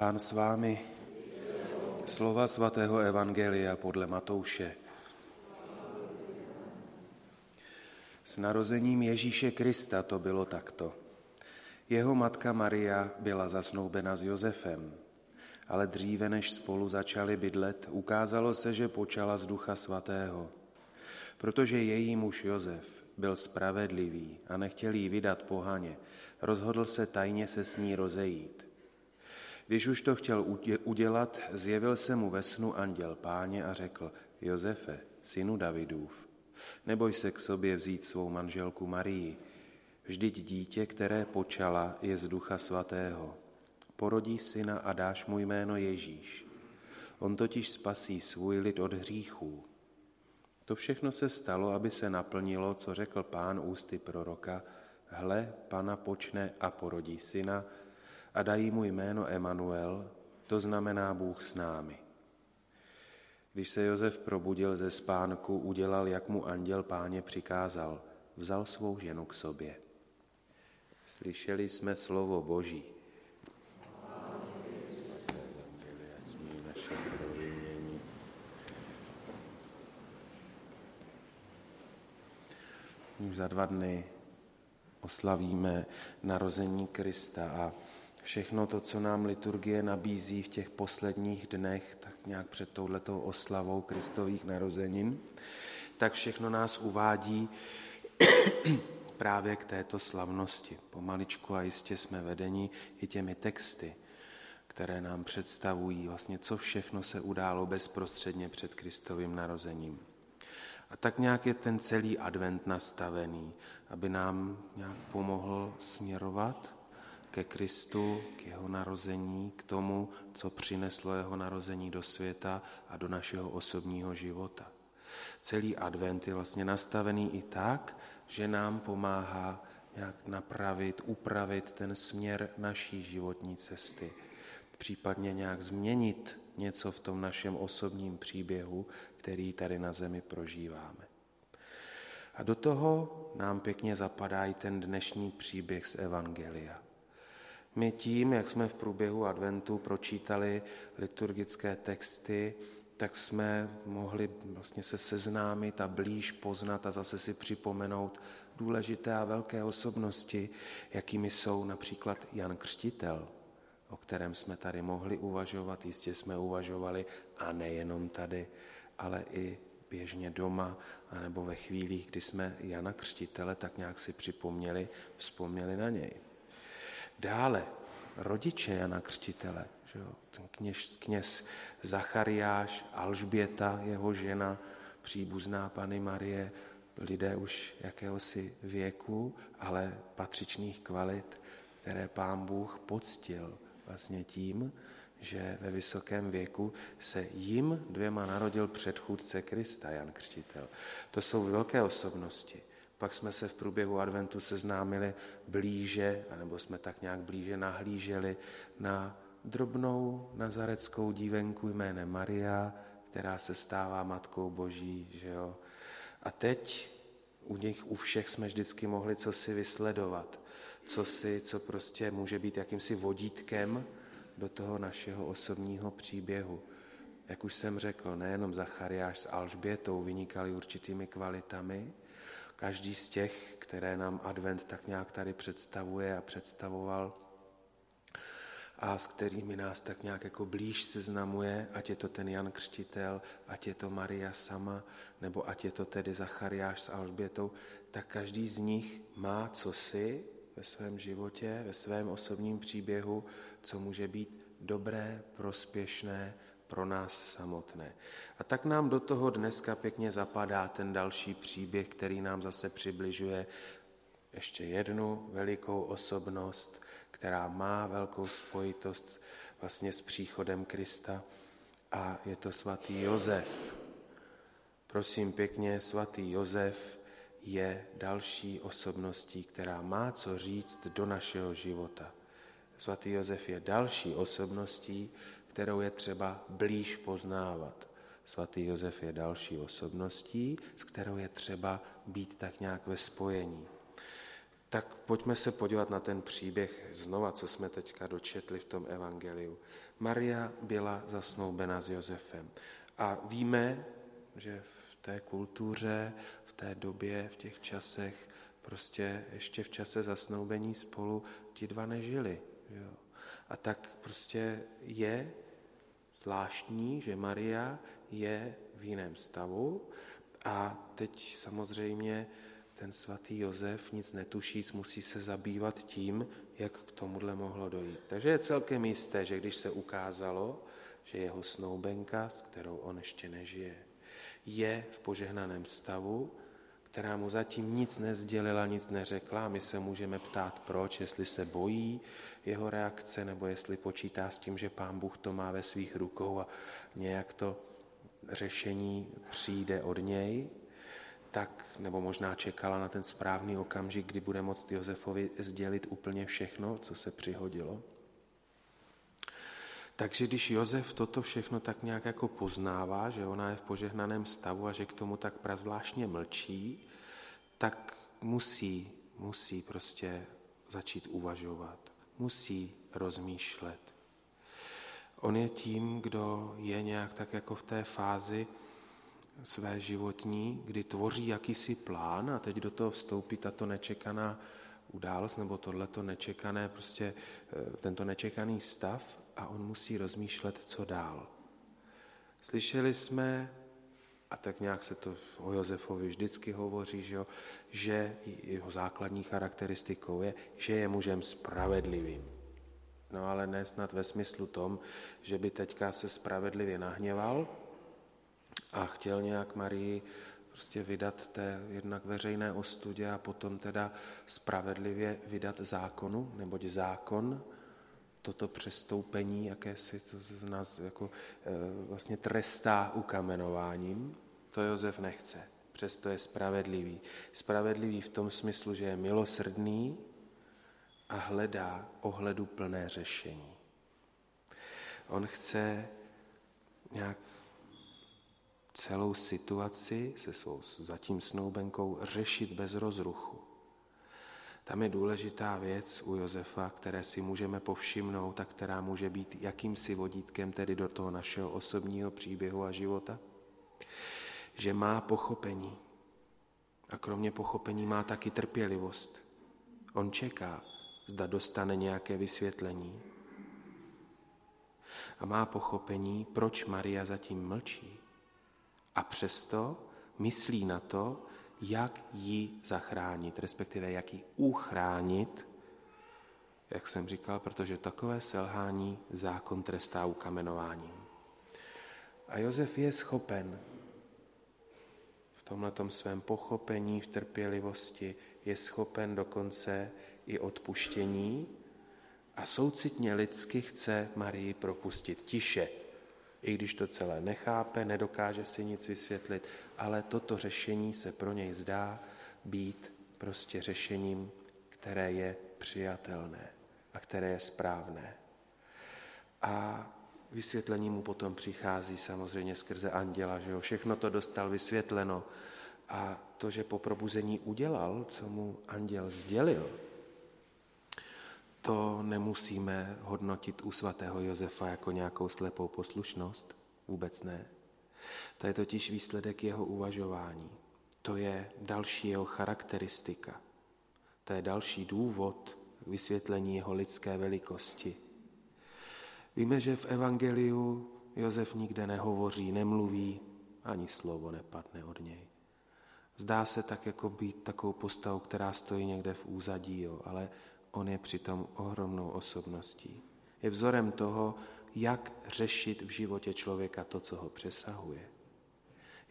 Pán s vámi. Slova svatého Evangelia podle Matouše. S narozením Ježíše Krista to bylo takto. Jeho matka Maria byla zasnoubena s Josefem, ale dříve než spolu začali bydlet, ukázalo se, že počala z ducha svatého. Protože její muž Josef byl spravedlivý a nechtěl jí vydat pohaně, rozhodl se tajně se s ní rozejít. Když už to chtěl udělat, zjevil se mu ve snu anděl páně a řekl, Josefe, synu Davidův, neboj se k sobě vzít svou manželku Marii, vždyť dítě, které počala, je z ducha svatého. Porodí syna a dáš mu jméno Ježíš. On totiž spasí svůj lid od hříchů. To všechno se stalo, aby se naplnilo, co řekl pán ústy proroka, hle, pana počne a porodí syna, a dají mu jméno Emanuel, to znamená Bůh s námi. Když se Josef probudil ze spánku, udělal, jak mu anděl páně přikázal, vzal svou ženu k sobě. Slyšeli jsme slovo Boží. Už za dva dny oslavíme narození Krista a všechno to, co nám liturgie nabízí v těch posledních dnech, tak nějak před touhletou oslavou Kristových narozenin, tak všechno nás uvádí právě k této slavnosti. Pomaličku a jistě jsme vedeni i těmi texty, které nám představují vlastně, co všechno se událo bezprostředně před Kristovým narozením. A tak nějak je ten celý advent nastavený, aby nám nějak pomohl směrovat ke Kristu, k jeho narození, k tomu, co přineslo jeho narození do světa a do našeho osobního života. Celý advent je vlastně nastavený i tak, že nám pomáhá nějak napravit, upravit ten směr naší životní cesty, případně nějak změnit něco v tom našem osobním příběhu, který tady na zemi prožíváme. A do toho nám pěkně zapadá i ten dnešní příběh z Evangelia. My tím, jak jsme v průběhu adventu pročítali liturgické texty, tak jsme mohli vlastně se seznámit a blíž poznat a zase si připomenout důležité a velké osobnosti, jakými jsou například Jan Křtitel, o kterém jsme tady mohli uvažovat, jistě jsme uvažovali a nejenom tady, ale i běžně doma, anebo ve chvílích, kdy jsme Jana Křtitele tak nějak si připomněli, vzpomněli na něj. Dále rodiče Jana Křtitele, že jo? ten kněž, kněz Zachariáš, Alžběta, jeho žena, příbuzná Pany Marie, lidé už jakéhosi věku, ale patřičných kvalit, které pán Bůh poctil vlastně tím, že ve vysokém věku se jim dvěma narodil předchůdce Krista, Jan Křtitel. To jsou velké osobnosti. Pak jsme se v průběhu adventu seznámili blíže, anebo jsme tak nějak blíže nahlíželi na drobnou nazareckou dívenku jménem Maria, která se stává Matkou Boží. Že jo? A teď u nich, u všech jsme vždycky mohli co si vysledovat, co si, co prostě může být jakýmsi vodítkem do toho našeho osobního příběhu. Jak už jsem řekl, nejenom Zachariáš s Alžbětou vynikali určitými kvalitami, každý z těch, které nám advent tak nějak tady představuje a představoval a s kterými nás tak nějak jako blíž seznamuje, ať je to ten Jan Křtitel, ať je to Maria sama, nebo ať je to tedy Zachariáš s Alžbětou, tak každý z nich má cosi ve svém životě, ve svém osobním příběhu, co může být dobré, prospěšné, pro nás samotné. A tak nám do toho dneska pěkně zapadá ten další příběh, který nám zase přibližuje ještě jednu velikou osobnost, která má velkou spojitost vlastně s příchodem Krista a je to svatý Jozef. Prosím pěkně, svatý Jozef je další osobností, která má co říct do našeho života. Svatý Jozef je další osobností, kterou je třeba blíž poznávat. Svatý Josef je další osobností, s kterou je třeba být tak nějak ve spojení. Tak pojďme se podívat na ten příběh znova, co jsme teďka dočetli v tom evangeliu. Maria byla zasnoubena s Josefem. A víme, že v té kultuře, v té době, v těch časech, prostě ještě v čase zasnoubení spolu ti dva nežili. Jo. A tak prostě je zvláštní, že Maria je v jiném stavu a teď samozřejmě ten svatý Josef nic netušíc musí se zabývat tím, jak k tomuhle mohlo dojít. Takže je celkem jisté, že když se ukázalo, že jeho snoubenka, s kterou on ještě nežije, je v požehnaném stavu, která mu zatím nic nezdělila, nic neřekla. My se můžeme ptát, proč, jestli se bojí jeho reakce, nebo jestli počítá s tím, že pán Bůh to má ve svých rukou a nějak to řešení přijde od něj, tak, nebo možná čekala na ten správný okamžik, kdy bude moct Josefovi sdělit úplně všechno, co se přihodilo. Takže když Josef toto všechno tak nějak jako poznává, že ona je v požehnaném stavu a že k tomu tak prazvláštně mlčí, tak musí, musí prostě začít uvažovat, musí rozmýšlet. On je tím, kdo je nějak tak jako v té fázi své životní, kdy tvoří jakýsi plán a teď do toho vstoupí tato nečekaná událost nebo tohleto nečekané, prostě eh, tento nečekaný stav a on musí rozmýšlet, co dál. Slyšeli jsme, a tak nějak se to o Josefovi vždycky hovoří, že, jo, že jeho základní charakteristikou je, že je mužem spravedlivým. No ale ne snad ve smyslu tom, že by teďka se spravedlivě nahněval a chtěl nějak Marii prostě vydat té jednak veřejné ostudě a potom teda spravedlivě vydat zákonu, neboť zákon toto přestoupení, jaké si to z nás jako, e, vlastně trestá ukamenováním, to Josef nechce. Přesto je spravedlivý. Spravedlivý v tom smyslu, že je milosrdný a hledá ohledu plné řešení. On chce nějak celou situaci se svou zatím snoubenkou řešit bez rozruchu. Tam je důležitá věc u Josefa, které si můžeme povšimnout a která může být jakýmsi vodítkem tedy do toho našeho osobního příběhu a života, že má pochopení. A kromě pochopení má taky trpělivost. On čeká, zda dostane nějaké vysvětlení. A má pochopení, proč Maria zatím mlčí. A přesto myslí na to, jak ji zachránit, respektive jak ji uchránit, jak jsem říkal, protože takové selhání zákon trestá ukamenováním. A Josef je schopen v tomhle svém pochopení, v trpělivosti, je schopen dokonce i odpuštění a soucitně lidsky chce Marii propustit tiše, i když to celé nechápe, nedokáže si nic vysvětlit, ale toto řešení se pro něj zdá být prostě řešením, které je přijatelné a které je správné. A vysvětlení mu potom přichází samozřejmě skrze anděla, že jo, všechno to dostal vysvětleno a to, že po probuzení udělal, co mu anděl sdělil, to nemusíme hodnotit u svatého Josefa jako nějakou slepou poslušnost, vůbec ne. To je totiž výsledek jeho uvažování. To je další jeho charakteristika. To je další důvod k vysvětlení jeho lidské velikosti. Víme, že v Evangeliu Josef nikde nehovoří, nemluví, ani slovo nepadne od něj. Zdá se tak jako být takovou postavou, která stojí někde v úzadí, jo, ale on je přitom ohromnou osobností. Je vzorem toho, jak řešit v životě člověka to, co ho přesahuje.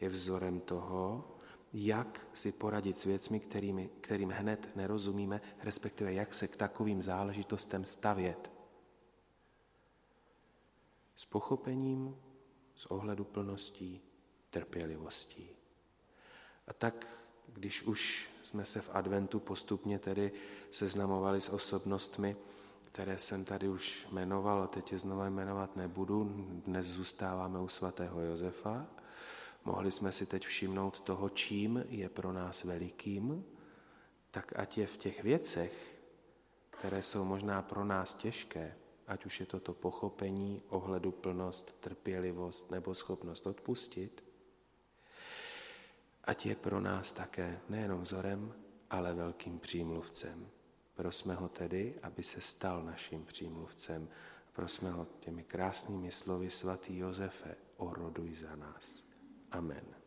Je vzorem toho, jak si poradit s věcmi, kterými, kterým hned nerozumíme, respektive jak se k takovým záležitostem stavět. S pochopením, s ohleduplností, trpělivostí. A tak, když už jsme se v adventu postupně tedy seznamovali s osobnostmi, které jsem tady už jmenoval a teď je znova jmenovat nebudu. Dnes zůstáváme u svatého Josefa. Mohli jsme si teď všimnout toho, čím je pro nás velikým, tak ať je v těch věcech, které jsou možná pro nás těžké, ať už je to to pochopení, ohleduplnost, trpělivost nebo schopnost odpustit, ať je pro nás také nejenom vzorem, ale velkým přímluvcem. Prosme ho tedy, aby se stal naším přímluvcem. Prosme ho těmi krásnými slovy svatý Josefe, oroduj za nás. Amen.